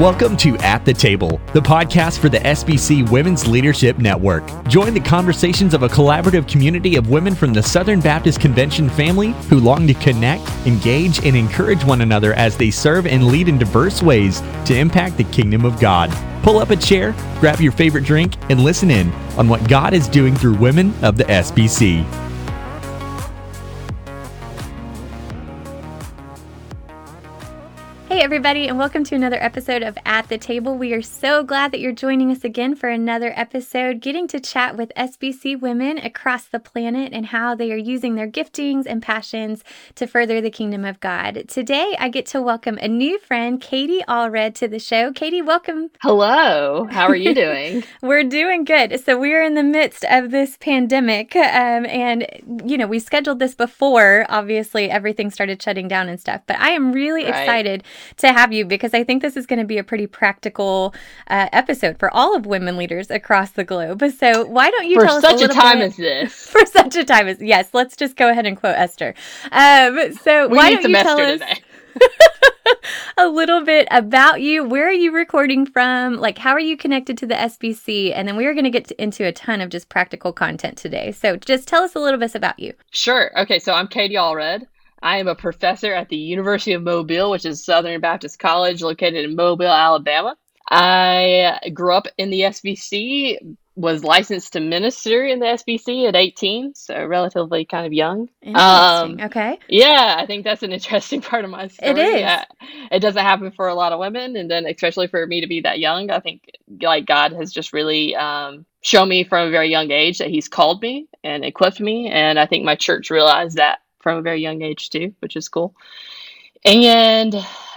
Welcome to At the Table, the podcast for the SBC Women's Leadership Network. Join the conversations of a collaborative community of women from the Southern Baptist Convention family who long to connect, engage, and encourage one another as they serve and lead in diverse ways to impact the kingdom of God. Pull up a chair, grab your favorite drink, and listen in on what God is doing through women of the SBC. Hey, everybody, and welcome to another episode of At the Table. We are so glad that you're joining us again for another episode, getting to chat with SBC women across the planet and how they are using their giftings and passions to further the kingdom of God. Today, I get to welcome a new friend, Katie Allred, to the show. Katie, welcome. Hello. How are you doing? We're doing good. So, we are in the midst of this pandemic, um, and, you know, we scheduled this before, obviously, everything started shutting down and stuff, but I am really right. excited to have you because I think this is going to be a pretty practical uh, episode for all of women leaders across the globe. So why don't you for tell us such a, a time bit, as this? For such a time as yes, let's just go ahead and quote Esther. Um, so we why don't you tell us? Today. a little bit about you. Where are you recording from? Like, how are you connected to the SBC? And then we are going to get into a ton of just practical content today. So, just tell us a little bit about you. Sure. Okay. So, I'm Katie Allred. I am a professor at the University of Mobile, which is Southern Baptist College located in Mobile, Alabama. I grew up in the SBC, was licensed to minister in the SBC at 18, so relatively kind of young. Interesting. Um, okay. Yeah, I think that's an interesting part of my story. It is. It doesn't happen for a lot of women, and then especially for me to be that young, I think like God has just really um, shown me from a very young age that He's called me and equipped me, and I think my church realized that from a very young age too, which is cool. And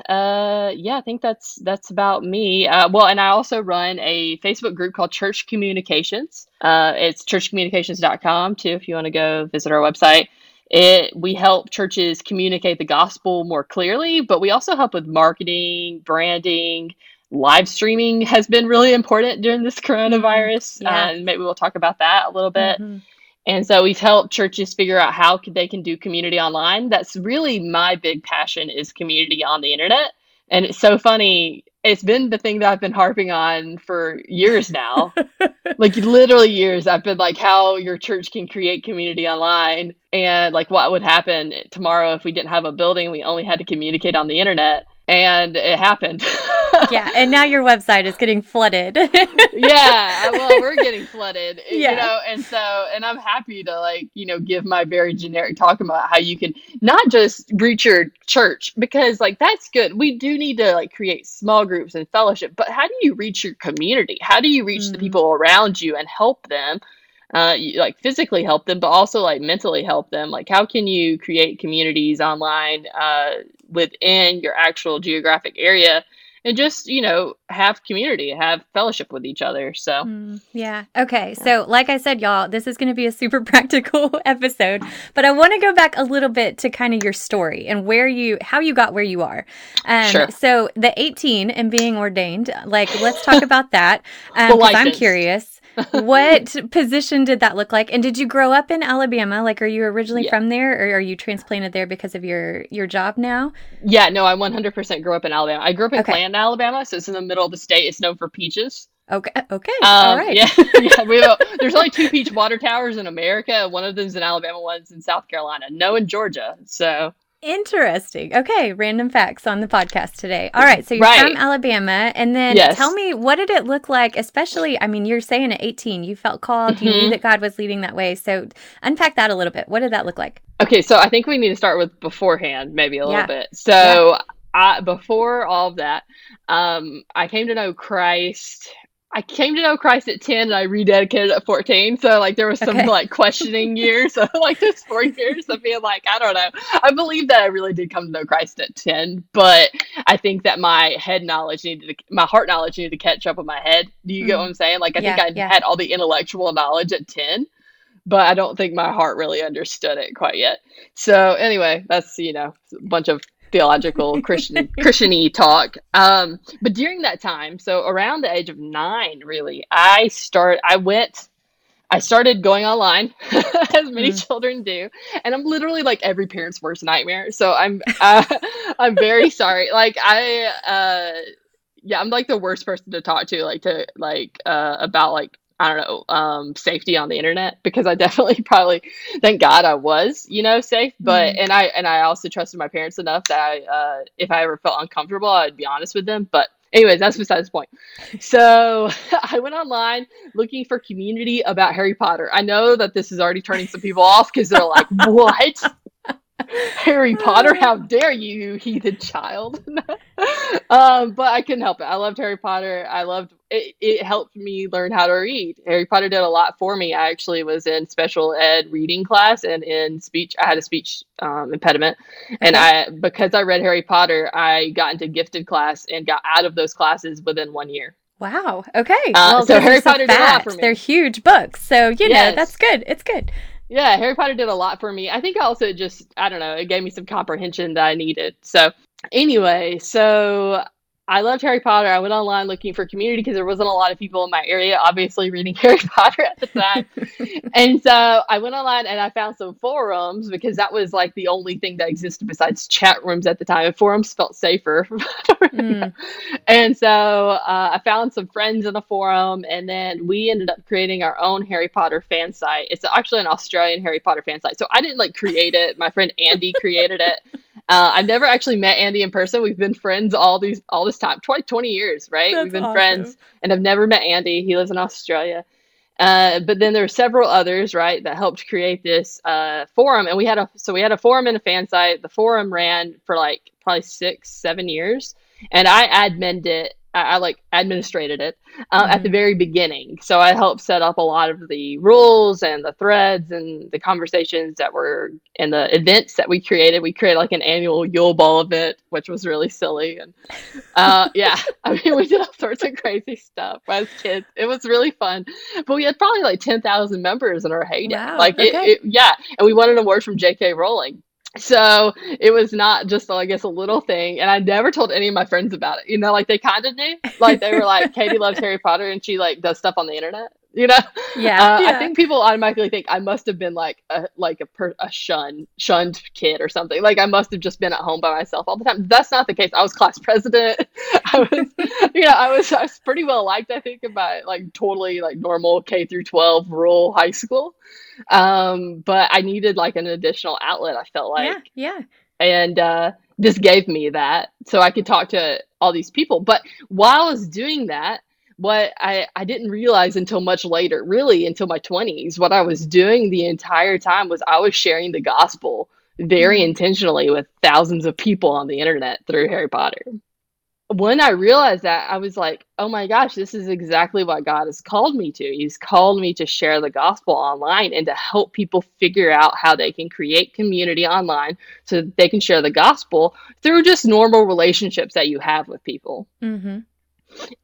uh, yeah, I think that's that's about me. Uh, well, and I also run a Facebook group called Church Communications. Uh, it's churchcommunications.com too, if you want to go visit our website. It we help churches communicate the gospel more clearly, but we also help with marketing, branding, live streaming has been really important during this coronavirus. Yeah. and maybe we'll talk about that a little bit. Mm-hmm. And so we've helped churches figure out how they can do community online. That's really my big passion is community on the internet. And it's so funny. It's been the thing that I've been harping on for years now. like literally years. I've been like how your church can create community online and like what would happen tomorrow if we didn't have a building, we only had to communicate on the internet and it happened. yeah, and now your website is getting flooded. yeah, well, we're getting flooded, yeah. you know, and so and I'm happy to like, you know, give my very generic talk about how you can not just reach your church because like that's good. We do need to like create small groups and fellowship, but how do you reach your community? How do you reach mm-hmm. the people around you and help them? uh, you, like physically help them, but also like mentally help them. Like, how can you create communities online uh, within your actual geographic area? and just you know have community have fellowship with each other. So mm, yeah. Okay. So like i said y'all this is going to be a super practical episode but i want to go back a little bit to kind of your story and where you how you got where you are. Um, sure. so the 18 and being ordained like let's talk about that um, i'm curious what position did that look like? And did you grow up in Alabama? Like, are you originally yeah. from there, or are you transplanted there because of your your job now? Yeah, no, I 100% grew up in Alabama. I grew up in okay. Alabama, so it's in the middle of the state. It's known for peaches. Okay. Okay. Um, All right. Yeah. yeah. We have, there's only two peach water towers in America. One of them's in Alabama. One's in South Carolina. No in Georgia. So Interesting. Okay, random facts on the podcast today. All right, so you're right. from Alabama, and then yes. tell me what did it look like? Especially, I mean, you're saying at 18, you felt called, mm-hmm. you knew mm-hmm. that God was leading that way. So unpack that a little bit. What did that look like? Okay, so I think we need to start with beforehand, maybe a little bit. So yeah. I, before all of that, um, I came to know Christ I came to know Christ at 10 and I rededicated at 14. So like there was some okay. like questioning years, so like those four years of being like, I don't know. I believe that I really did come to know Christ at 10, but I think that my head knowledge needed to, my heart knowledge needed to catch up with my head. Do you mm. get what I'm saying? Like I yeah, think I yeah. had all the intellectual knowledge at 10, but I don't think my heart really understood it quite yet. So anyway, that's, you know, a bunch of theological Christian Christiany talk. Um, but during that time, so around the age of nine, really, I start. I went. I started going online, as many mm. children do, and I'm literally like every parent's worst nightmare. So I'm uh, I'm very sorry. Like I. Uh, yeah, I'm like the worst person to talk to, like to like uh about like I don't know, um, safety on the internet because I definitely probably, thank God I was, you know, safe. But Mhm. and I and I also trusted my parents enough that I, uh, if I ever felt uncomfortable, I'd be honest with them. But anyways, that's besides the point. So I went online looking for community about Harry Potter. I know that this is already turning some people off because they're like, "What? Harry Potter? How dare you, you heathen child!" um, but I couldn't help it. I loved Harry Potter. I loved it. It helped me learn how to read. Harry Potter did a lot for me. I actually was in special ed reading class and in speech. I had a speech um, impediment, and I because I read Harry Potter, I got into gifted class and got out of those classes within one year. Wow. Okay. Uh, well, so Harry Potter did a lot for me. They're huge books, so you know that's good. It's good. Yeah, Harry Potter did a lot for me. I think also just, I don't know, it gave me some comprehension that I needed. So, anyway, so I loved Harry Potter. I went online looking for community because there wasn't a lot of people in my area, obviously, reading Harry Potter at the time. and so I went online and I found some forums because that was like the only thing that existed besides chat rooms at the time. And forums felt safer. Mm. And so uh, I found some friends in a forum, and then we ended up creating our own Harry Potter fan site. It's actually an Australian Harry Potter fan site. So I didn't like create it. My friend Andy created it. Uh, I've never actually met Andy in person. We've been friends all these all this time, 20, 20 years, right? That's We've been awesome. friends, and I've never met Andy. He lives in Australia. Uh, but then there were several others, right, that helped create this uh, forum, and we had a so we had a forum and a fan site. The forum ran for like probably six, seven years, and I admined it. I, I like administrated it uh, at the Mhm. very beginning. So I helped set up a lot of the rules and the threads and the conversations that were and the events that we created. We created like an annual Yule Ball event, which was really silly. And uh, yeah, I mean, we did all sorts of crazy stuff as kids. It was really fun. But we had probably like 10,000 members in our heyday. Wow, Like, it, it, yeah. And we won an award from J.K. Rowling. So it was not just, I guess, a little thing. And I never told any of my friends about it. You know, like they kind of knew. Like they were like, Katie loves Harry Potter and she like does stuff on the internet. You know, Yeah, uh, yeah. I think people automatically think I must have been like a like a per, a shun shunned kid or something. Like I must have just been at home by myself all the time. That's not the case. I was class president. I was, you know, I was I was pretty well liked. I think in my like totally like normal K through twelve rural high school. Um, but I needed like an additional outlet. I felt like yeah, yeah. and uh, this gave me that so i could talk to all these people but while i was doing that what I, I didn't realize until much later really until my 20s what i was doing the entire time was i was sharing the gospel very Mhm. intentionally with thousands of people on the internet through harry potter when I realized that, I was like, oh my gosh, this is exactly what God has called me to. He's called me to share the gospel online and to help people figure out how they can create community online so that they can share the gospel through just normal relationships that you have with people. Mm-hmm.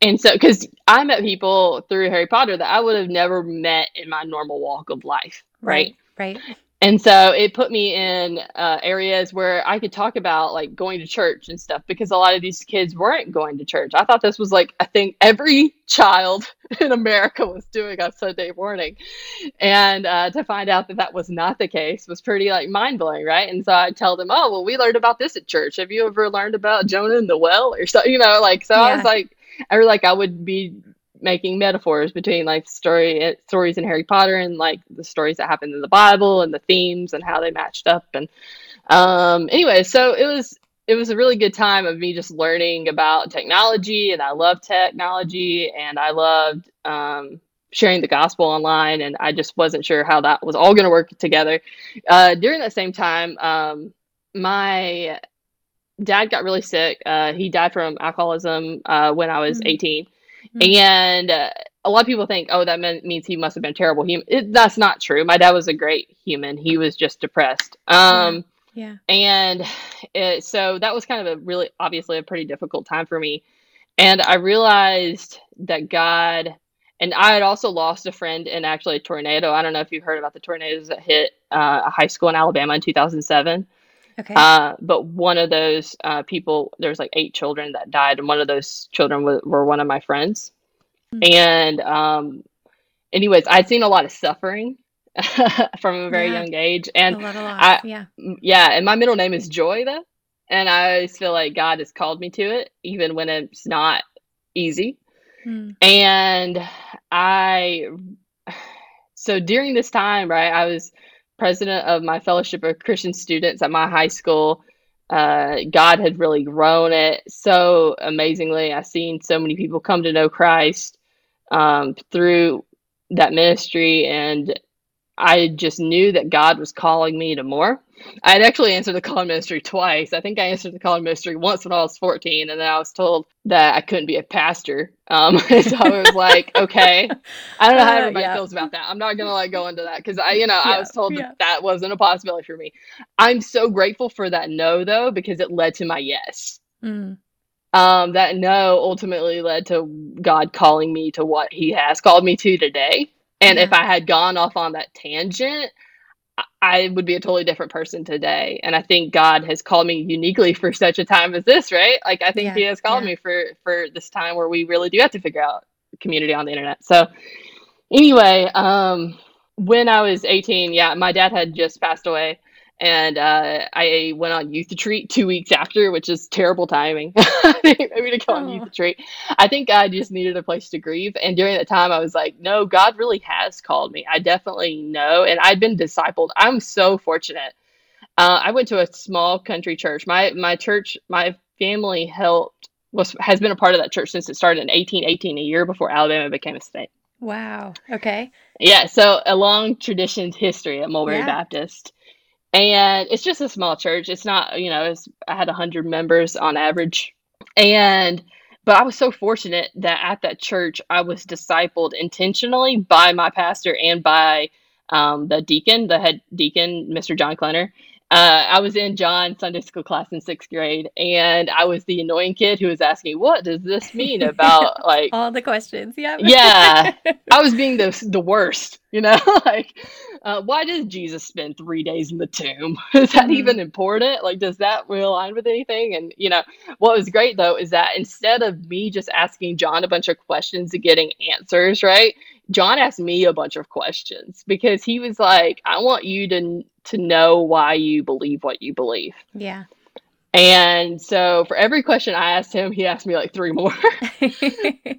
And so, because I met people through Harry Potter that I would have never met in my normal walk of life, right? Right. Right. And so it put me in uh, areas where I could talk about like going to church and stuff because a lot of these kids weren't going to church. I thought this was like a thing every child in America was doing on Sunday morning. And uh, to find out that that was not the case was pretty like mind blowing, right? And so I'd tell them, oh, well, we learned about this at church. Have you ever learned about Jonah and the well or something? You know, like, so I was like, I was like, I would be making metaphors between like story stories in Harry Potter and like the stories that happened in the Bible and the themes and how they matched up and um anyway so it was it was a really good time of me just learning about technology and I love technology and I loved um sharing the gospel online and I just wasn't sure how that was all going to work together. Uh during that same time um my dad got really sick uh he died from alcoholism uh when I was Mm. 18 Mm. and uh, a lot of people think, oh, that mean, means he must have been terrible human. It, that's not true. My dad was a great human. He was just depressed. Um, Yeah. and it, so that was kind of a really, obviously, a pretty difficult time for me. And I realized that God, and I had also lost a friend in actually a tornado. I don't know if you've heard about the tornadoes that hit uh, a high school in Alabama in 2007. Okay. Uh, but one of those uh, people, there was like eight children that died, and one of those children were, were one of my friends. Mm. And um, anyways, I'd seen a lot of suffering from a very Yeah. young age, a and lot of loss. I- yeah. yeah, and my middle name is Joy though, and I always feel like God has called me to it, even when it's not easy. Mm. And I, so during this time, right, I was president of my fellowship of Christian students at my high school. Uh, God had really grown it so amazingly. I've seen so many people come to know Christ um, through that ministry, and I just knew that God was calling me to more. I had actually answered the call ministry twice. I think I answered the call ministry once when I was 14, and then I was told that I couldn't be a pastor. Um, so I was like, okay, I don't know how uh, everybody uh, yeah. feels about that. I'm not gonna like go into that because I, you know, yeah, I was told yeah. that that wasn't a possibility for me. I'm so grateful for that no though because it led to my yes. Mm. Um, that no ultimately led to God calling me to what He has called me to today. And if I had gone off on that tangent, I would be a totally different person today. And I think God has called me uniquely for such a time as this, right? Like I think yeah, He has called yeah. me for for this time where we really do have to figure out community on the internet. So anyway, um when I was 18, yeah, my dad had just passed away and uh, I went on youth retreat two weeks after, which is terrible timing. Maybe to go on youth retreat. I think I just needed a place to grieve, and during that time, I was like, "No, God really has called me. I definitely know." And I'd been discipled. I'm so fortunate. Uh, I went to a small country church. My my church, my family helped was has been a part of that church since it started in 1818, a year before Alabama became a state. Wow. Okay. Yeah. So a long tradition's history at Mulberry yeah. Baptist and it's just a small church. It's not, you know, it's, I had 100 members on average. And, but I was so fortunate that at that church, I was discipled intentionally by my pastor and by um, the deacon, the head deacon, Mr. John Klenner. Uh, I was in John Sunday school class in sixth grade, and I was the annoying kid who was asking, "What does this mean about like all the questions?" Yeah, yeah. I was being the the worst, you know. like, uh, why does Jesus spend three days in the tomb? is that mm-hmm. even important? Like, does that align with anything? And you know, what was great though is that instead of me just asking John a bunch of questions and getting answers, right? John asked me a bunch of questions because he was like, "I want you to to know why you believe what you believe." Yeah. And so for every question I asked him, he asked me like three more.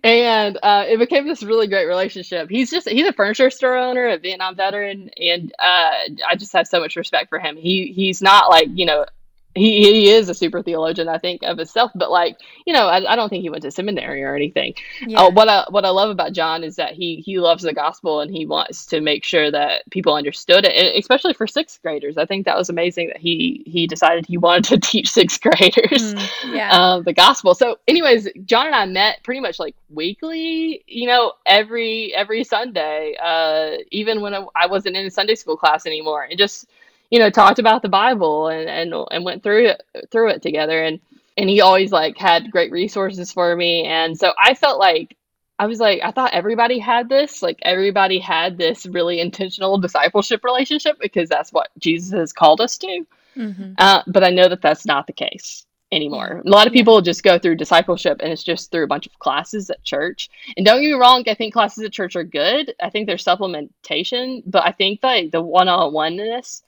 and uh, it became this really great relationship. He's just, he's a furniture store owner, a Vietnam veteran. And uh, I just have so much respect for him. He He's not like, you know, he, he is a super theologian, I think, of himself. But like, you know, I, I don't think he went to seminary or anything. Yeah. Uh, what I what I love about John is that he he loves the gospel and he wants to make sure that people understood it, and especially for sixth graders. I think that was amazing that he he decided he wanted to teach sixth graders mm, yeah. uh, the gospel. So, anyways, John and I met pretty much like weekly. You know, every every Sunday, uh, even when I wasn't in a Sunday school class anymore, and just you know, talked about the Bible and and and went through it through it together and and he always like had great resources for me and so I felt like I was like I thought everybody had this like everybody had this really intentional discipleship relationship because that's what Jesus has called us to. Mm-hmm. Uh, but I know that that's not the case anymore. A lot of people just go through discipleship and it's just through a bunch of classes at church. And don't get me wrong, I think classes at church are good. I think they're supplementation, but I think like the one-on-oneness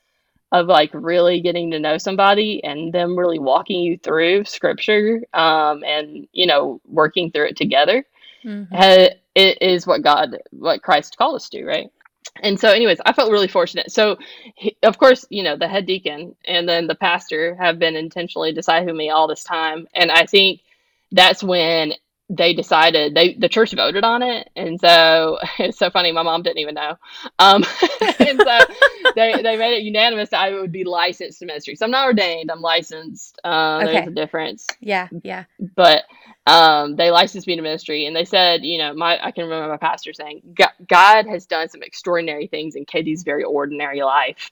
of like really getting to know somebody and them really walking you through scripture um, and you know working through it together mm-hmm. it is what god what christ called us to right? And so anyways i felt really fortunate. So he, of course you know the head deacon and then the pastor have been intentionally deciding me all this time. And i think that's when they decided they the church voted on it. And so it's so funny my mom didn't even know. Um and so they they made it unanimous that i would be licensed to ministry. So i'm not ordained i'm licensed. Um okay. there's a difference. Yeah yeah. But um they licensed me to ministry and they said you know my i can remember my pastor saying god has done some extraordinary things in katie's very ordinary life.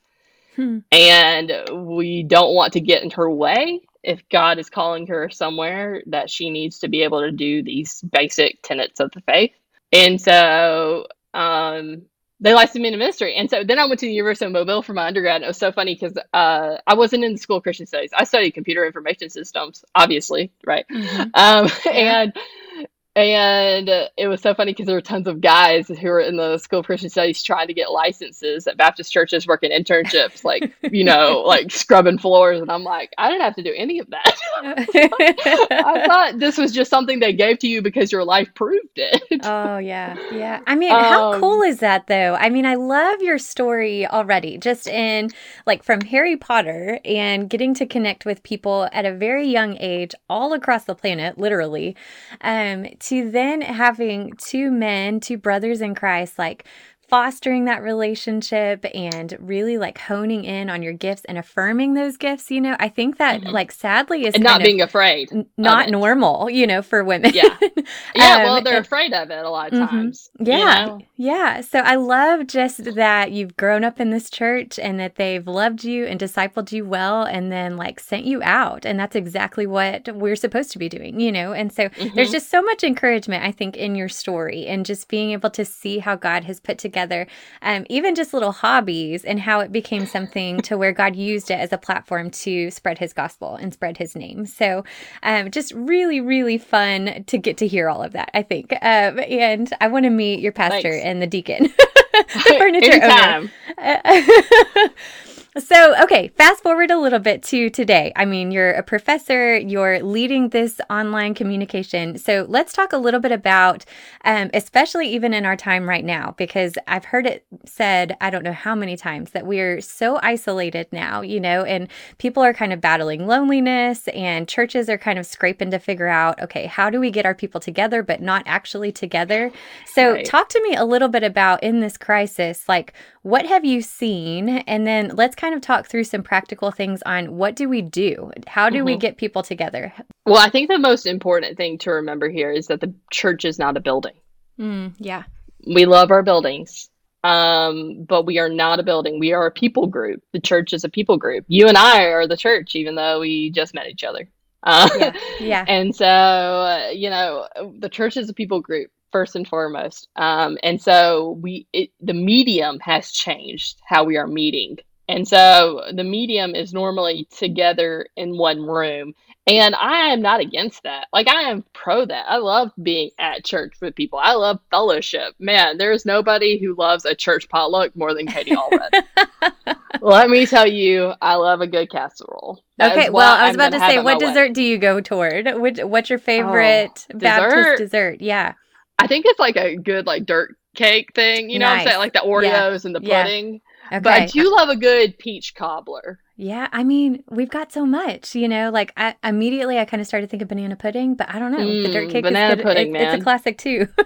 Hmm. and we don't want to get in her way if God is calling her somewhere, that she needs to be able to do these basic tenets of the faith. And so um, they licensed me in ministry. And so then I went to the University of Mobile for my undergrad. And it was so funny because uh, I wasn't in the School of Christian Studies. I studied computer information systems, obviously, right? Mm-hmm. Um, and And it was so funny because there were tons of guys who were in the School of Christian Studies trying to get licenses at Baptist churches, working internships, like, you know, like scrubbing floors. And I'm like, I didn't have to do any of that. I thought this was just something they gave to you because your life proved it. oh, yeah. Yeah. I mean, how Um, cool is that, though? I mean, I love your story already, just in like from Harry Potter and getting to connect with people at a very young age all across the planet, literally, um, to then having two men, two brothers in Christ, like fostering that relationship and really like honing in on your gifts and affirming those gifts. You know, I think that Mhm. like sadly is not being afraid. n- not normal, you know, for women. Yeah. Yeah, well, Um, they're afraid of it a lot of Mhm. times. you Yeah. know? Yeah. So I love just that you've grown up in this church and that they've loved you and discipled you well and then like sent you out. And that's exactly what we're supposed to be doing, you know? And so there's Mhm. just so much encouragement, I think, in your story and just being able to see how God has put together um, even just little hobbies and how it became something to where God used it as a platform to spread his gospel and spread his name. So um, just really, really fun to get to hear all of that, I think. Um, and I want to meet your pastor Thanks. and the deacon, the furniture owner. So, okay, fast forward a little bit to today. I mean, you're a professor, you're leading this online communication. So, let's talk a little bit about, um, especially even in our time right now, because I've heard it said, I don't know how many times, that we're so isolated now, you know, and people are kind of battling loneliness, and churches are kind of scraping to figure out, okay, how do we get our people together, but not actually together? So, Right. talk to me a little bit about in this crisis, like what have you seen? And then let's kind of talk through some practical things on what do we do? How do we Mhm. get people together? Well, I think the most important thing to remember here is that the church is not a building. Mm, yeah. We love our buildings, um, but we are not a building. We are a people group. The church is a people group. You and I are the church, even though we just met each other. Uh, Yeah. Yeah. And so, uh, you know, the church is a people group first and foremost. Um, and so we, it, the medium has changed how we are meeting. And so the medium is normally together in one room. And I am not against that. Like I am pro that. I love being at church with people. I love fellowship. Man, there's nobody who loves a church potluck more than Katie Allred. Let me tell you, I love a good casserole. That okay. Well, I was I'm about to say, what dessert wedding. do you go toward? Which, what's your oh, favorite Baptist dessert? dessert? Yeah. I think it's like a good like dirt cake thing. You know what I'm saying? Like the Oreos and the Yeah. Okay. But I do love a good peach cobbler. Yeah, I mean, we've got so much, you know. Like, I immediately I kind of started thinking of banana pudding, but I don't know. the dirt Mm, cake banana is good. pudding, It- it's a classic too.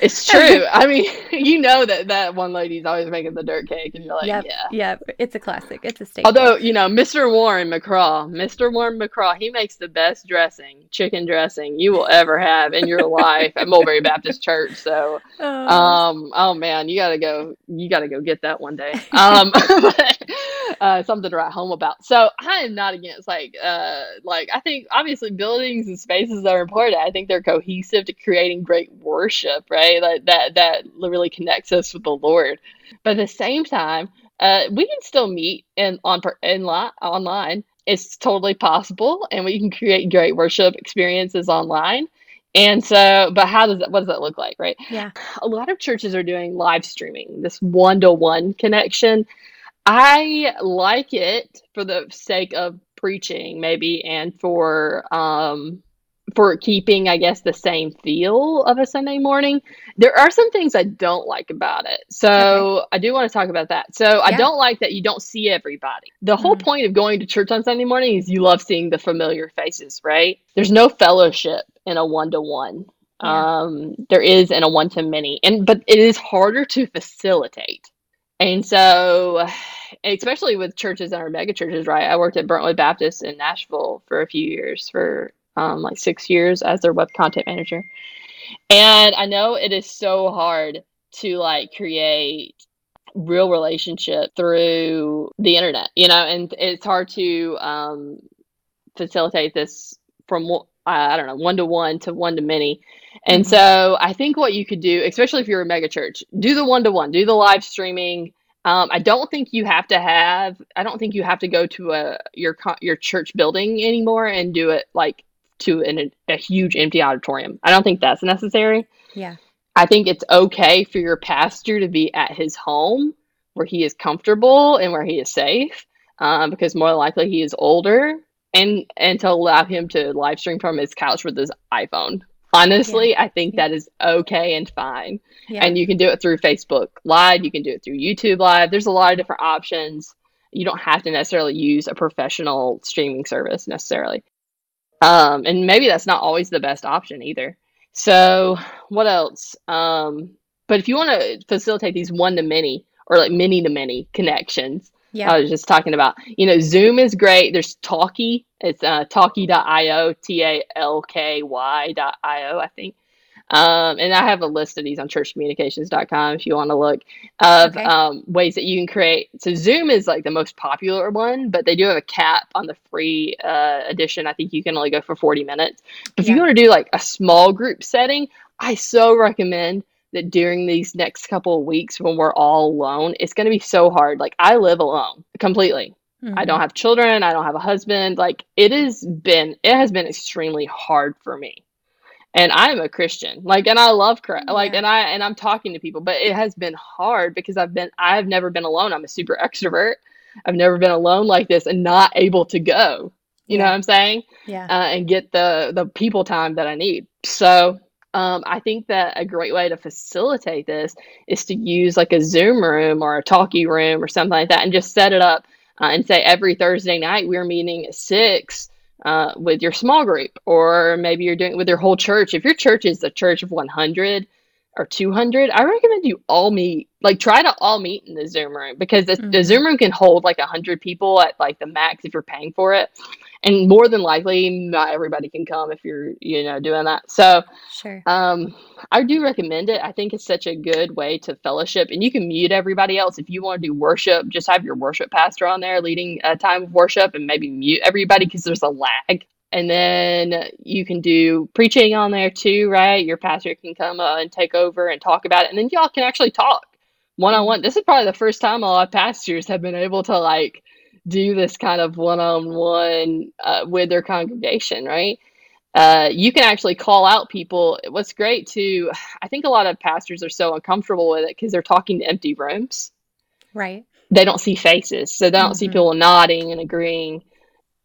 It's true. I mean, you know that that one lady's always making the dirt cake, and you're like, yep, yeah. yep. It's a classic. It's a staple. Although, you know, Mr. Warren McCraw, Mr. Warren McCraw, he makes the best dressing, chicken dressing you will ever have in your life at Mulberry Baptist Church. So, Oh. um, oh man, you gotta go, you gotta go get that one day. Um, but, uh, something to write home about. So I am not against like, uh, like I think obviously buildings and spaces are important. I think they're cohesive to creating great worship, right? Like that, that really connects us with the Lord. But at the same time, uh, we can still meet in on in li- online. It's totally possible, and we can create great worship experiences online. And so, but how does that? What does that look like, right? yeah. a lot of churches are doing live streaming, this one to one connection. I like it for the sake of preaching, maybe, and for um for keeping, I guess, the same feel of a Sunday morning. There are some things I don't like about it. So I do want to talk about that. So I don't like that you don't see everybody. The whole Mhm. point of going to church on Sunday morning is you love seeing the familiar faces, right? There's no fellowship in a one to one um there is in a one to many and but it is harder to facilitate and so especially with churches that are mega churches right? I worked at brentwood baptist in nashville for a few years for um like six years as their web content manager. And i know it is so hard to like create real relationship through the internet you know and it's hard to um facilitate this from I don't know one to one to one to many. And Mhm. so I think what you could do, especially if you're a mega church, do the one to one, do the live streaming. Um, I don't think you have to have. I don't think you have to go to a your your church building anymore and do it like to an, a huge empty auditorium. I don't think that's necessary. Yeah. I think it's okay for your pastor to be at his home where he is comfortable and where he is safe, um, because more likely he is older, and and to allow him to live stream from his couch with his iPhone. Honestly, yeah. I think that is okay and fine. Yeah. And you can do it through Facebook Live, you can do it through YouTube Live. There's a lot of different options. You don't have to necessarily use a professional streaming service necessarily. Um, and maybe that's not always the best option either. So, what else? Um, but if you want to facilitate these one to many or like many to many connections, yeah. I was just talking about, you know, Zoom is great. There's Talky. It's uh, talky.io, T A L K Y.io, I think. Um, and I have a list of these on churchcommunications.com if you want to look of okay. um, ways that you can create. So Zoom is like the most popular one, but they do have a cap on the free uh, edition. I think you can only go for 40 minutes. But if yeah. you want to do like a small group setting, I so recommend that during these next couple of weeks when we're all alone, it's going to be so hard. Like I live alone completely. Mm-hmm. I don't have children. I don't have a husband. Like it has been, it has been extremely hard for me. And I'm a Christian, like, and I love Christ, like, yeah. and I and I'm talking to people, but it has been hard because I've been, I've never been alone. I'm a super extrovert. I've never been alone like this and not able to go. You yeah. know what I'm saying? Yeah. Uh, and get the the people time that I need. So um, I think that a great way to facilitate this is to use like a Zoom room or a Talky room or something like that and just set it up uh, and say every Thursday night we're meeting at six uh, with your small group, or maybe you're doing it with your whole church. If your church is a church of 100 or 200, I recommend you all meet, like try to all meet in the Zoom room because the, mm-hmm. the Zoom room can hold like 100 people at like the max if you're paying for it and more than likely not everybody can come if you're you know doing that. So sure. um i do recommend it. I think it's such a good way to fellowship and you can mute everybody else if you want to do worship. Just have your worship pastor on there leading a time of worship and maybe mute everybody because there's a lag. And then you can do preaching on there too right? Your pastor can come uh, and take over and talk about it and then y'all can actually talk one-on-one. This is probably the first time a lot of pastors have been able to like do this kind of one-on-one uh, with their congregation right? Uh, you can actually call out people. What's great too i think a lot of pastors are so uncomfortable with it because they're talking to empty rooms. Right. They don't see faces so they don't mm-hmm. see people nodding and agreeing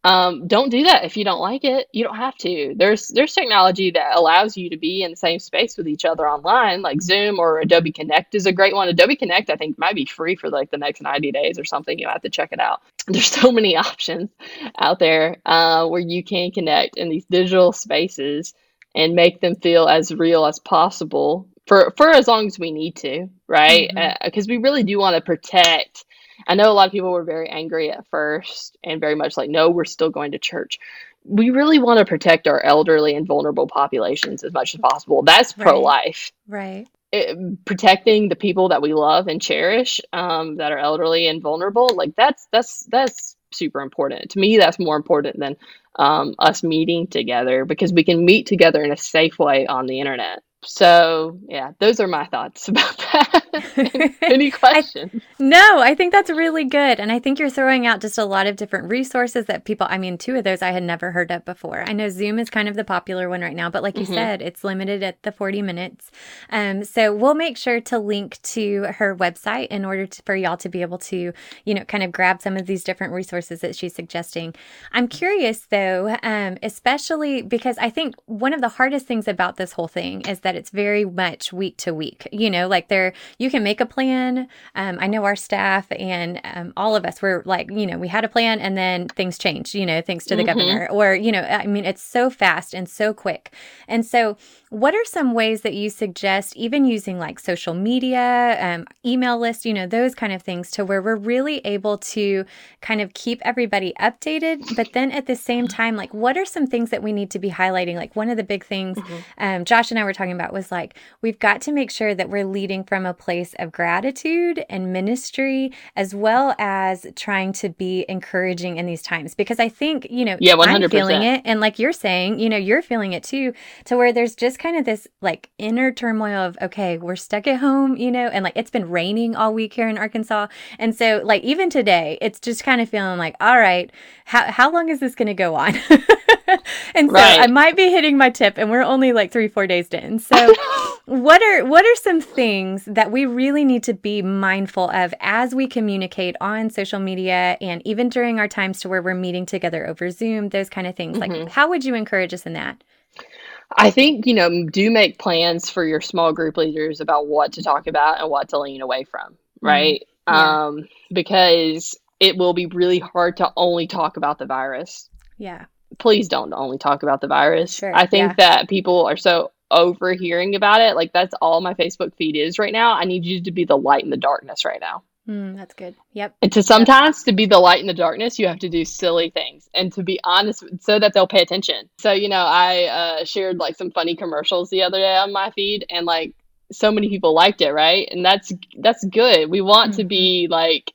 um, don't do that if you don't like it. You don't have to. There's there's technology that allows you to be in the same space with each other online like zoom or adobe connect is a great one. Adobe connect i think might be free for like the next 90 days or something. You have to check it out. There's so many options out there uh, where you can connect in these digital spaces and make them feel as real as possible for for as long as we need to right? Because mm-hmm. uh, we really do want to protect I know a lot of people were very angry at first and very much like, no, we're still going to church. We really want to protect our elderly and vulnerable populations as much as possible. That's pro life. Right. It, protecting the people that we love and cherish um, that are elderly and vulnerable like that's that's that's super important to me that's more important than um, us meeting together because we can meet together in a safe way on the internet so yeah those are my thoughts about that. Any questions I, no i think that's really good and i think you're throwing out just a lot of different resources that people i mean two of those i had never heard of before. I know zoom is kind of the popular one right now but like you mm-hmm. said it's limited at the 40 minutes. Um, so we'll make sure to link to her website in order to, for y'all to be able to you know kind of grab some of these different resources that she's suggesting. I'm curious though um, especially because i think one of the hardest things about this whole thing is that that it's very much week to week. You know, like there, you can make a plan. Um, I know our staff and um, all of us were like, you know, we had a plan and then things changed, you know, thanks to the mm-hmm. governor. Or, you know, I mean, it's so fast and so quick. And so, what are some ways that you suggest, even using like social media, um, email lists, you know, those kind of things, to where we're really able to kind of keep everybody updated, but then at the same time, like, what are some things that we need to be highlighting? Like, one of the big things, mm-hmm. um, Josh and I were talking about was like, we've got to make sure that we're leading from a place of gratitude and ministry, as well as trying to be encouraging in these times. Because I think, you know, Yeah, I'm feeling it. And like you're saying, you know, you're feeling it too, to where there's just kind of this like inner turmoil of, okay, we're stuck at home, you know, and like it's been raining all week here in Arkansas. And so, like, even today, it's just kind of feeling like, all right, how, how long is this going to go on? and so Right. I might be hitting my tip, and we're only like three, four days in. So, what are what are some things that we really need to be mindful of as we communicate on social media and even during our times to where we're meeting together over Zoom, those kind of things? Like, Mhm. how would you encourage us in that? I think, you know, do make plans for your small group leaders about what to talk about and what to lean away from, right? Yeah. Um, because it will be really hard to only talk about the virus. Yeah. Please don't only talk about the virus. Sure, I think yeah. that people are so overhearing about it. Like that's all my Facebook feed is right now. I need you to be the light in the darkness right now. Mm, that's good. Yep. And to sometimes to be the light in the darkness, you have to do silly things. And to be honest, so that they'll pay attention. So, you know, I uh, shared like some funny commercials the other day on my feed and like so many people liked it, right? And that's that's good. We want to be like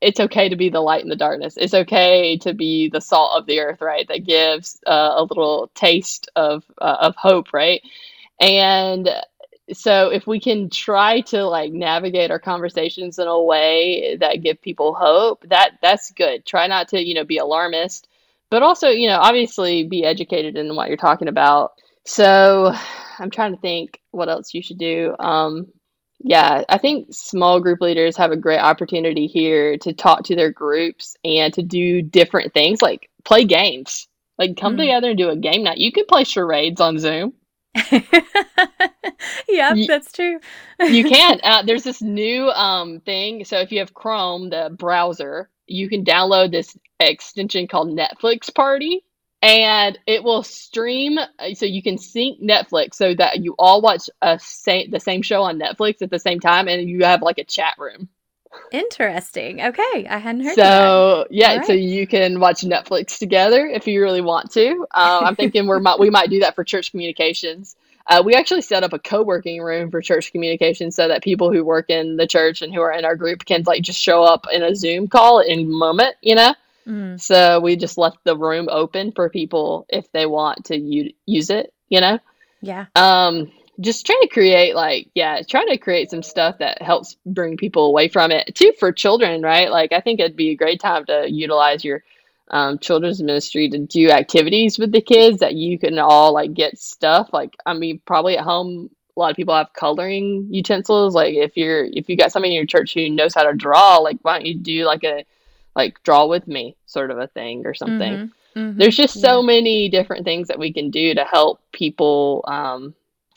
it's okay to be the light in the darkness. It's okay to be the salt of the earth, right? That gives uh, a little taste of uh, of hope, right? And so if we can try to like navigate our conversations in a way that give people hope, that that's good. Try not to, you know, be alarmist, but also, you know, obviously be educated in what you're talking about. So I'm trying to think what else you should do. Um, yeah, I think small group leaders have a great opportunity here to talk to their groups and to do different things like play games. Like come Mm. together and do a game night. You can play charades on Zoom. yep, Ye- that's true. You can. Uh, there's this new um thing. So if you have Chrome, the browser, you can download this extension called Netflix Party, and it will stream. uh, So you can sync Netflix so that you all watch a same the same show on Netflix at the same time, and you have like a chat room. Interesting. Okay, I hadn't heard. So yeah, All so you can watch Netflix together if you really want to. Um, I'm thinking we might we might do that for church communications. Uh, we actually set up a co-working room for church communications so that people who work in the church and who are in our group can like just show up in a Zoom call in a moment, you know. Mm, So we just left the room open for people if they want to u- use it, you know. yeah. Um, just trying to create like yeah, trying to create some stuff that helps bring people away from it too for children, right? Like I think it'd be a great time to utilize your um, children's ministry to do activities with the kids that you can all like get stuff. Like I mean, probably at home, a lot of people have coloring utensils. Like if you're if you got somebody in your church who knows how to draw, like why don't you do like a like draw with me sort of a thing or something Mhm, mhm. there's just so Yeah. many different things that we can do to help people um,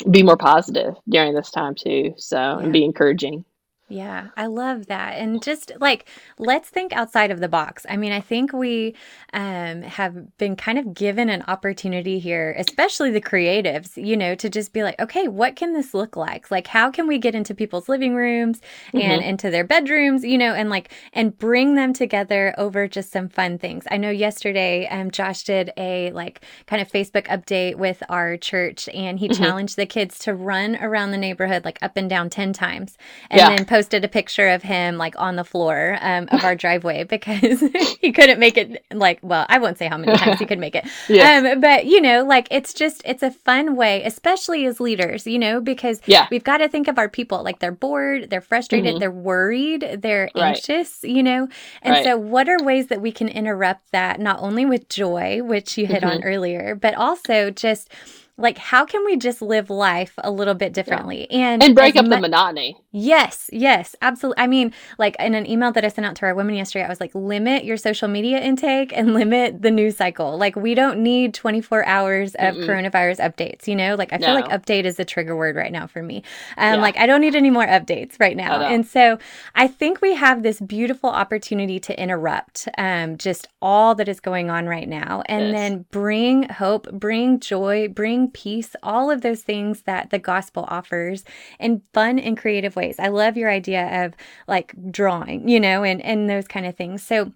be more positive during this time too so and be encouraging Yeah, I love that. And just like, let's think outside of the box. I mean, I think we um, have been kind of given an opportunity here, especially the creatives, you know, to just be like, okay, what can this look like? Like, how can we get into people's living rooms and Mhm. into their bedrooms, you know, and like, and bring them together over just some fun things. I know yesterday, um, Josh did a like kind of Facebook update with our church and he Mhm. challenged the kids to run around the neighborhood like up and down 10 times and Yeah. then posted a picture of him like on the floor um, of our driveway because he couldn't make it like well i won't say how many times he could make it Yes. um, but you know like it's just it's a fun way especially as leaders you know because yeah we've got to think of our people like they're bored they're frustrated Mhm. they're worried they're Right. anxious you know and Right. so what are ways that we can interrupt that not only with joy which you hit on Mm-hmm. earlier but also just like how can we just live life a little bit differently and and break up the monotony Yes, yes, absolutely. I mean, like in an email that I sent out to our women yesterday, I was like, limit your social media intake and limit the news cycle. Like, we don't need 24 hours of Mm-mm. coronavirus updates, you know? Like, I feel like update is a trigger word right now for me. Um, Yeah. Like, I don't need any more updates right now. And so I think we have this beautiful opportunity to interrupt um, just all that is going on right now and Yes. then bring hope, bring joy, bring peace, all of those things that the gospel offers in fun and creative ways. I love your idea of like drawing, you know, and and those kind of things. So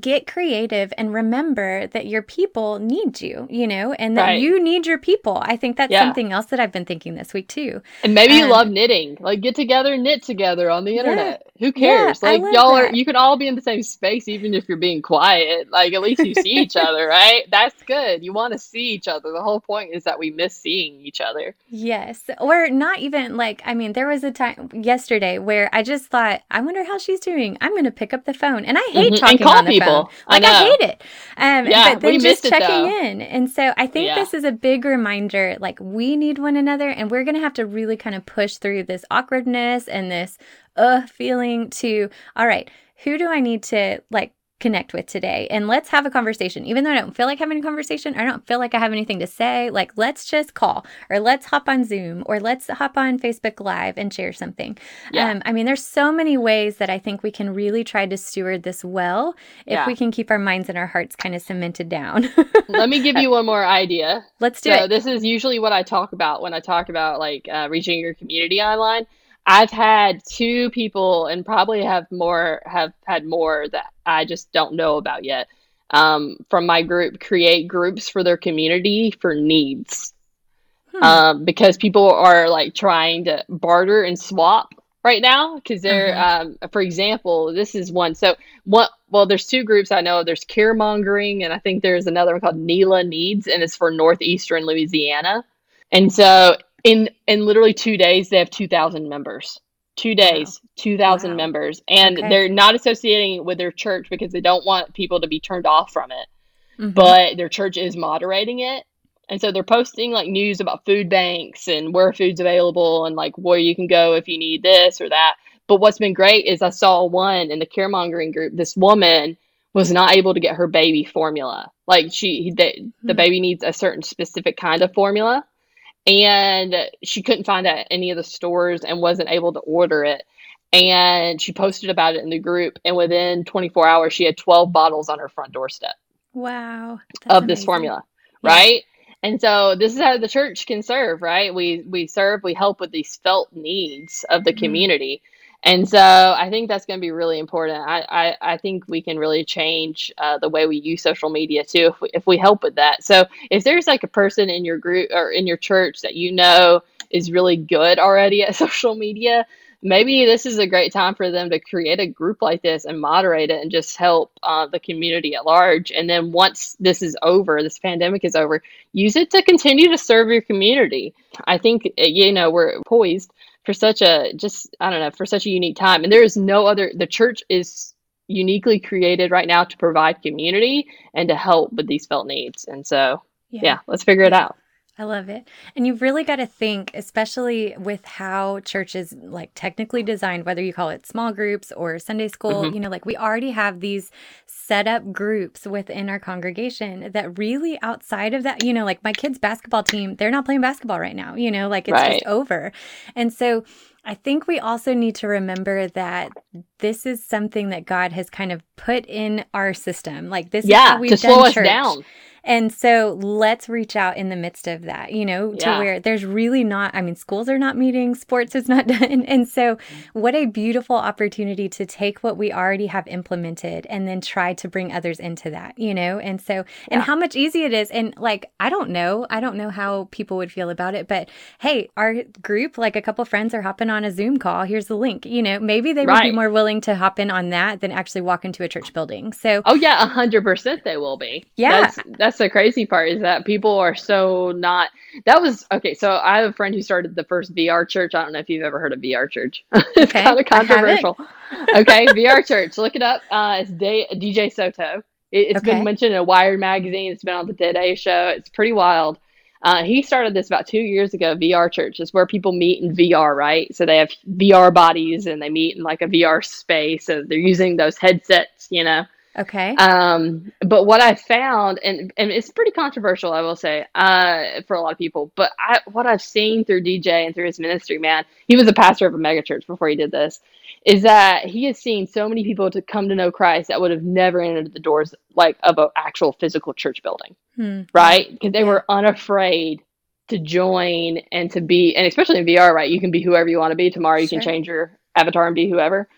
get creative and remember that your people need you, you know, and that Right. you need your people. I think that's Yeah. something else that I've been thinking this week too. And maybe you Um, love knitting. Like get together, knit together on the Yeah. Who cares? I Like y'all are you can all be in the same space even if you're being quiet. Like at least you see each other, right? That's good. You want to see each other. The whole point is that we miss seeing each other. Yes. Or not even like, I mean, there was a time yesterday where I just thought, I wonder how she's doing. I'm going to pick up the phone. And I hate Mhm, and talking call on the people. phone. I Like, I, know. hate it. Um, Yeah, but then we just missed it, checking in. And so I think Yeah. this is a big reminder like, we need one another and we're going to have to really kind of push through this awkwardness and this uh feeling to, all right, who do I need to like, connect with today and let's have a conversation even though i don't feel like having a conversation i don't feel like i have anything to say like let's just call or let's hop on zoom or let's hop on facebook live and share something Yeah. um, i mean there's so many ways that i think we can really try to steward this well if Yeah. we can keep our minds and our hearts kind of cemented down Let me give you one more idea. let's do so it this is usually what I talk about when I talk about like uh, reaching your community online. I've had two people, and probably have more, have had more that I just don't know about yet. Um, from my group, create groups for their community for needs, Hmm. um, because people are like trying to barter and swap right now. Because they're, um, for example, this is one. So what? Well, there's two groups I know. There's caremongering, and I think there's another one called NELA Needs, and it's for northeastern Louisiana. And so in in literally two days, they have two thousand members. Two days, two thousand Wow. members, and Okay. they're not associating it with their church because they don't want people to be turned off from it. Mhm. But their church is moderating it, and so they're posting like news about food banks and where food's available and like where you can go if you need this or that. But what's been great is I saw one in the caremongering group. This woman was not able to get her baby formula. Like she, the, the Hmm. baby needs a certain specific kind of formula, and she couldn't find it at any of the stores and wasn't able to order it. And she posted about it in the group, and within 24 hours, she had 12 bottles on her front doorstep wow of this amazing. formula, Yeah. right? And so this is how the church can serve, right? We we serve, we help with these felt needs of the Mhm. community. And so I think that's going to be really important. I, I, I think we can really change uh, the way we use social media too if we, if we help with that. So if there's like a person in your group or in your church that you know is really good already at social media, maybe this is a great time for them to create a group like this and moderate it and just help uh, the community at large. And then once this is over, this pandemic is over, use it to continue to serve your community. I think, uh, you know, we're poised for such a just, I don't know, for such a unique time. And there is no other, the church is uniquely created right now to provide community and to help with these felt needs. And so, yeah, let's figure it out. I love it. And you've really got to think, especially with how church is like technically designed, whether you call it small groups or Sunday school, Mhm. you know, like we already have these set up groups within our congregation that really outside of that, you know, like my kids' basketball team, they're not playing basketball right now, you know, like it's Right. just over. And so I think we also need to remember that this is something that God has kind of put in our system. Like this is Yeah, how we've to done slow us down. And so let's reach out in the midst of that, you know, to Yeah. where there's really not, I mean, schools are not meeting, sports is not done. And so, mm-hmm. what a beautiful opportunity to take what we already have implemented and then try to bring others into that, you know? And so, and how much easy it is. And like, I don't know, I don't know how people would feel about it, but hey, our group, like a couple friends are hopping on a Zoom call. Here's the link, you know, maybe they would be more willing to hop in on that than actually walk into a church building. So, Oh yeah, a hundred percent they will be. Yeah. That's that's the crazy part is that people are so not that was okay, so I have a friend who started the first VR church. I don't know if you've ever heard of VR church. it's Okay, kind of controversial. okay, VR church. Look it up. Uh it's Day, DJ Soto. It, has Okay. been mentioned in Wired magazine, it's been on the Today show. It's pretty wild. Uh, he started this about two years ago. VR Church is where people meet in VR, right? So they have VR bodies and they meet in like a VR space. So they're using those headsets, you know. Okay. Um, but what I found, and, and it's pretty controversial, I will say, uh, for a lot of people, but I, what I've seen through DJ and through his ministry, man, he was a pastor of a megachurch before he did this, is that he has seen so many people to come to know Christ that would have never entered the doors like of an actual physical church building, Hmm. right? Because they were unafraid to join and to be, and especially in VR, right? You can be whoever you want to be. Tomorrow you can change your avatar and be whoever.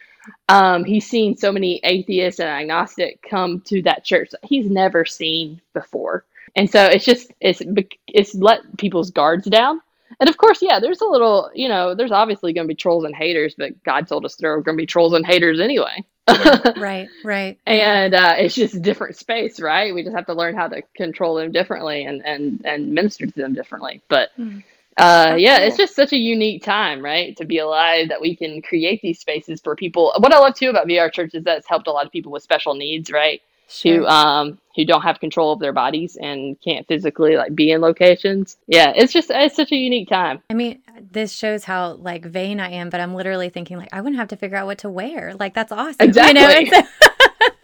Um, he's seen so many atheists and agnostic come to that church that he's never seen before. And so it's just it's it's let people's guards down. And of course, yeah, there's a little, you know, there's obviously going to be trolls and haters, but God told us there are going to be trolls and haters anyway. right, right. And uh, it's just a different space, right? We just have to learn how to control them differently and and and minister to them differently. But mm. Uh, yeah, it's just such a unique time, right? To be alive that we can create these spaces for people. What I love too about VR Church is that it's helped a lot of people with special needs, right? Sure. Who um who don't have control of their bodies and can't physically like be in locations. Yeah, it's just it's such a unique time. I mean, this shows how like vain I am, but I'm literally thinking like I wouldn't have to figure out what to wear. Like that's awesome. Exactly. You know?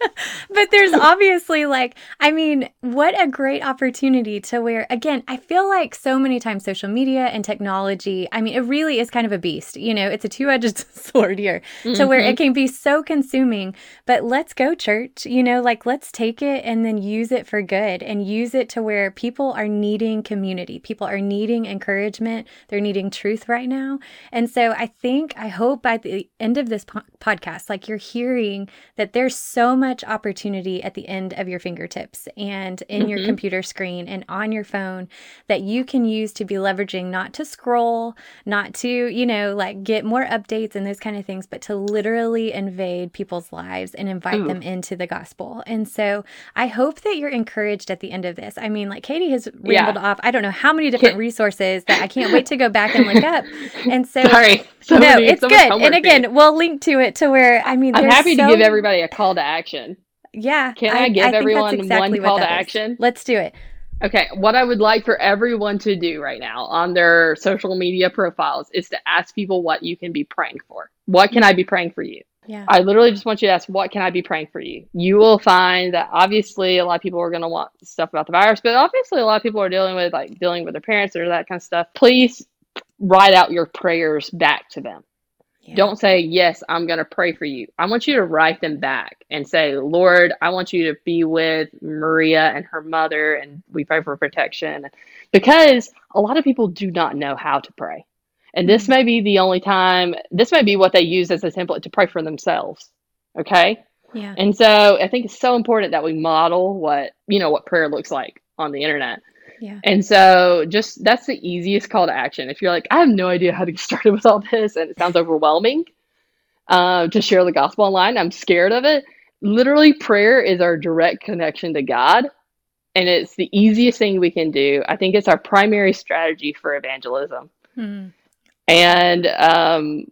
but there's obviously like, I mean, what a great opportunity to where, again, I feel like so many times social media and technology, I mean, it really is kind of a beast. You know, it's a two edged sword here mm-hmm. to where it mm-hmm. can be so consuming. But let's go, church. You know, like let's take it and then use it for good and use it to where people are needing community. People are needing encouragement. They're needing truth right now. And so I think, I hope by the end of this po- podcast, like you're hearing that there's so much opportunity at the end of your fingertips and in mm-hmm. your computer screen and on your phone that you can use to be leveraging not to scroll, not to, you know, like get more updates and those kind of things, but to literally invade people's lives and invite Ooh. them into the gospel. And so I hope that you're encouraged at the end of this. I mean, like Katie has rambled yeah. off, I don't know how many different resources that I can't wait to go back and look up. And so, sorry. So no, many, it's so good. And again, we'll link to it to where, I mean, I'm happy so... to give everybody a call to action. Yeah. Can I, I give I everyone exactly one call to action? Let's do it. Okay, what I would like for everyone to do right now on their social media profiles is to ask people what you can be praying for. What can I be praying for you? Yeah. I literally just want you to ask, what can I be praying for you? You will find that obviously a lot of people are going to want stuff about the virus, but obviously a lot of people are dealing with like dealing with their parents or that kind of stuff. Please write out your prayers back to them. Yeah. Don't say, Yes, I'm going to pray for you. I want you to write them back and say, Lord, I want you to be with Maria and her mother, and we pray for protection. Because a lot of people do not know how to pray. And this mm-hmm. may be the only time, this may be what they use as a template to pray for themselves. Okay. Yeah. And so I think it's so important that we model what, you know, what prayer looks like on the internet. Yeah. And so just that's the easiest call to action. If you're like, I have no idea how to get started with all this and it sounds overwhelming uh, to share the gospel online, I'm scared of it. Literally, prayer is our direct connection to God. And it's the easiest thing we can do. I think it's our primary strategy for evangelism. Hmm. And um,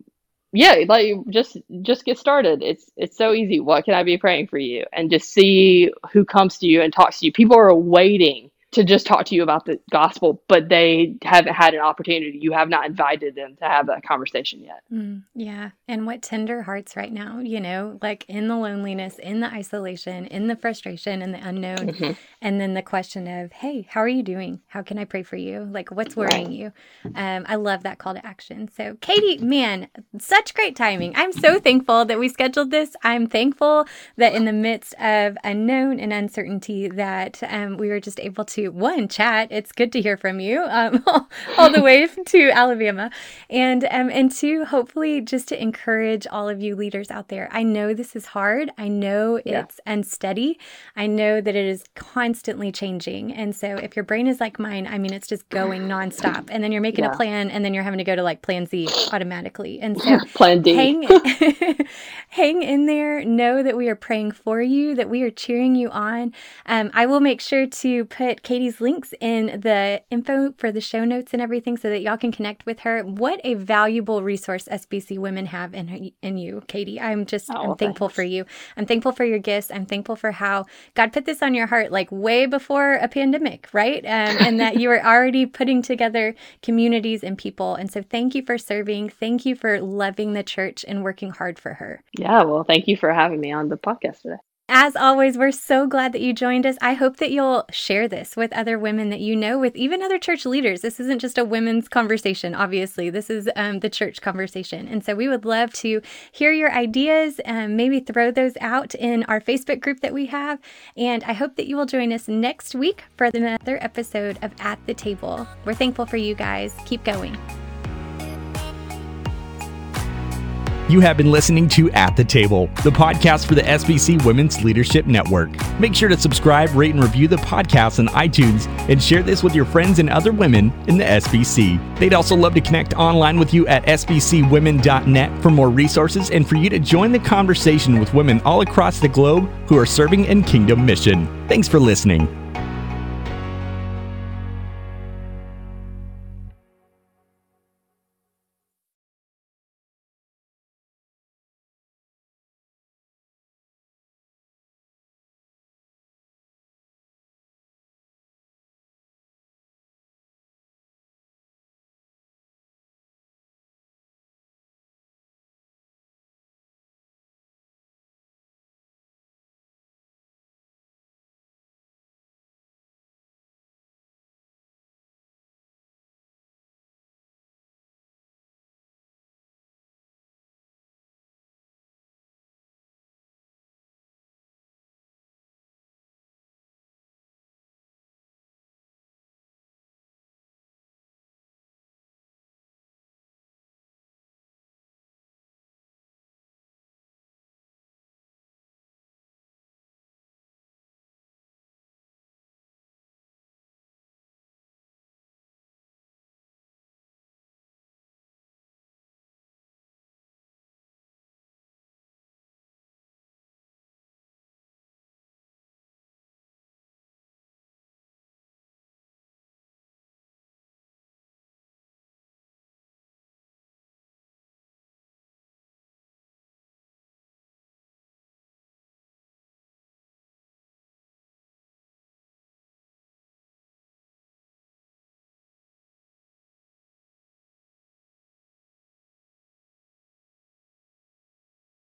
yeah, like just just get started. It's it's so easy. What can I be praying for you? And just see who comes to you and talks to you. People are waiting to just talk to you about the gospel, but they haven't had an opportunity. You have not invited them to have that conversation yet. Mm, yeah. And what tender hearts right now, you know, like in the loneliness, in the isolation, in the frustration and the unknown. Mm-hmm. And then the question of, hey, how are you doing? How can I pray for you? Like, what's worrying right. you? Um, I love that call to action. So, Katie, man, such great timing. I'm so thankful that we scheduled this. I'm thankful that in the midst of unknown and uncertainty that um, we were just able to to one chat. It's good to hear from you um, all the way to Alabama, and um, and two, hopefully, just to encourage all of you leaders out there. I know this is hard. I know yeah. it's unsteady. I know that it is constantly changing, and so if your brain is like mine, I mean, it's just going nonstop, and then you're making yeah. a plan, and then you're having to go to like Plan Z automatically, and so Plan D. Hang, hang in there. Know that we are praying for you. That we are cheering you on. Um, I will make sure to put Katie's links in the info for the show notes and everything so that y'all can connect with her. What a valuable resource SBC women have in her, in you, Katie. I'm just oh, I'm thankful for you. I'm thankful for your gifts. I'm thankful for how God put this on your heart like way before a pandemic, right? Um, and that you were already putting together communities and people. And so thank you for serving. Thank you for loving the church and working hard for her. Yeah, well, thank you for having me on the podcast today. As always, we're so glad that you joined us. I hope that you'll share this with other women that you know, with even other church leaders. This isn't just a women's conversation, obviously. This is um, the church conversation. And so we would love to hear your ideas and maybe throw those out in our Facebook group that we have. And I hope that you will join us next week for another episode of At the Table. We're thankful for you guys. Keep going. You have been listening to At the Table, the podcast for the SBC Women's Leadership Network. Make sure to subscribe, rate, and review the podcast on iTunes and share this with your friends and other women in the SBC. They'd also love to connect online with you at sbcwomen.net for more resources and for you to join the conversation with women all across the globe who are serving in Kingdom Mission. Thanks for listening.